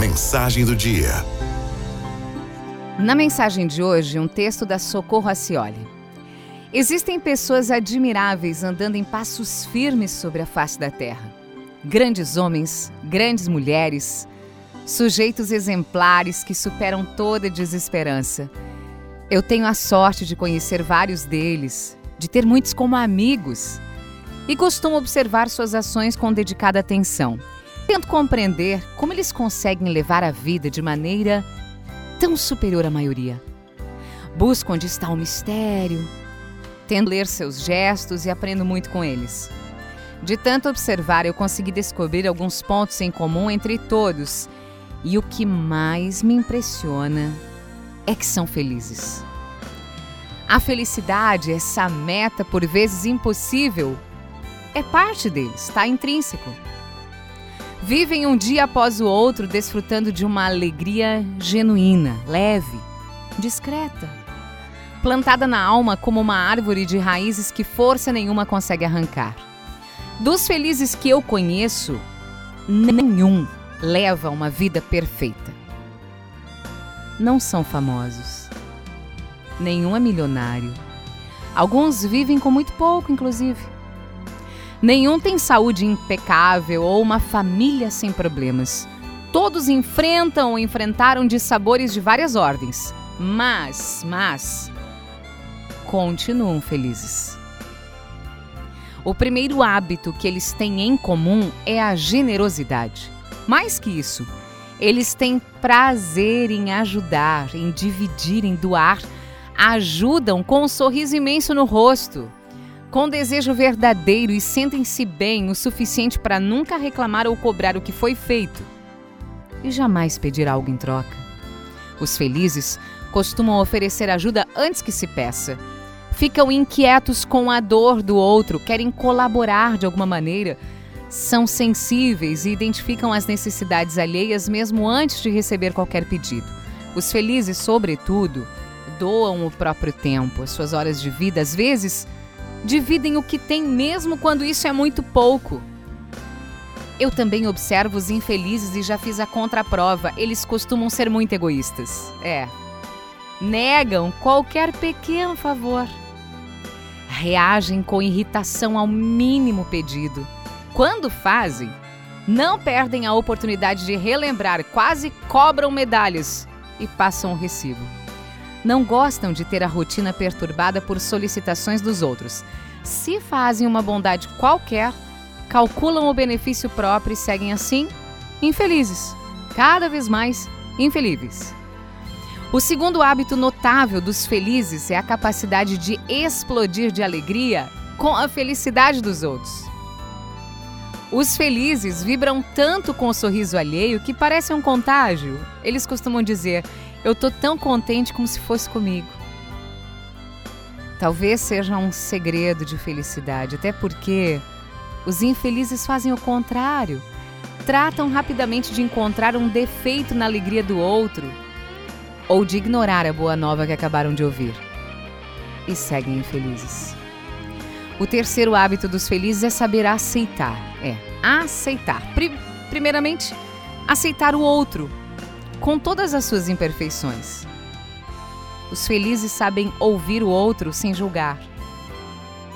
mensagem do dia. Na mensagem de hoje, um texto da Socorro Acioli. Existem pessoas admiráveis andando em passos firmes sobre a face da terra. Grandes homens, grandes mulheres, sujeitos exemplares que superam toda desesperança. Eu tenho a sorte de conhecer vários deles, de ter muitos como amigos e costumo observar suas ações com dedicada atenção. Tento compreender como eles conseguem levar a vida de maneira tão superior à maioria. Busco onde está o mistério, tento ler seus gestos e aprendo muito com eles. De tanto observar, eu consegui descobrir alguns pontos em comum entre todos e o que mais me impressiona é que são felizes. A felicidade, essa meta por vezes impossível, é parte deles, está intrínseco. Vivem um dia após o outro desfrutando de uma alegria genuína, leve, discreta, plantada na alma como uma árvore de raízes que força nenhuma consegue arrancar. Dos felizes que eu conheço, nenhum leva uma vida perfeita. Não são famosos. Nenhum é milionário. Alguns vivem com muito pouco, inclusive. Nenhum tem saúde impecável ou uma família sem problemas. Todos enfrentam ou enfrentaram dissabores de várias ordens. Mas, mas, continuam felizes. O primeiro hábito que eles têm em comum é a generosidade. Mais que isso, eles têm prazer em ajudar, em dividir, em doar. Ajudam com um sorriso imenso no rosto, com desejo verdadeiro e sentem-se bem o suficiente para nunca reclamar ou cobrar o que foi feito e jamais pedir algo em troca. Os felizes costumam oferecer ajuda antes que se peça. Ficam inquietos com a dor do outro, querem colaborar de alguma maneira são sensíveis e identificam as necessidades alheias mesmo antes de receber qualquer pedido. Os felizes, sobretudo, doam o próprio tempo, as suas horas de vida, às vezes dividem o que têm mesmo quando isso é muito pouco. Eu também observo os infelizes e já fiz a contraprova. Eles costumam ser muito egoístas. É. Negam qualquer pequeno favor. Reagem com irritação ao mínimo pedido quando fazem, não perdem a oportunidade de relembrar, quase cobram medalhas e passam o recibo. Não gostam de ter a rotina perturbada por solicitações dos outros. Se fazem uma bondade qualquer, calculam o benefício próprio e seguem assim, infelizes, cada vez mais infelizes. O segundo hábito notável dos felizes é a capacidade de explodir de alegria com a felicidade dos outros. Os felizes vibram tanto com o sorriso alheio que parece um contágio. Eles costumam dizer: Eu tô tão contente como se fosse comigo. Talvez seja um segredo de felicidade, até porque os infelizes fazem o contrário. Tratam rapidamente de encontrar um defeito na alegria do outro ou de ignorar a boa nova que acabaram de ouvir. E seguem infelizes. O terceiro hábito dos felizes é saber aceitar. É, aceitar. Primeiramente, aceitar o outro, com todas as suas imperfeições. Os felizes sabem ouvir o outro sem julgar,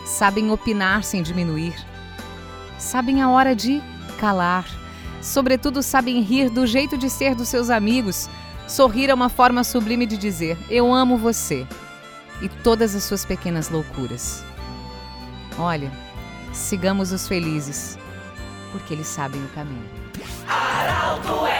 sabem opinar sem diminuir, sabem a hora de calar, sobretudo sabem rir do jeito de ser dos seus amigos. Sorrir é uma forma sublime de dizer: Eu amo você e todas as suas pequenas loucuras. Olha, sigamos os felizes, porque eles sabem o caminho. Aralto FMI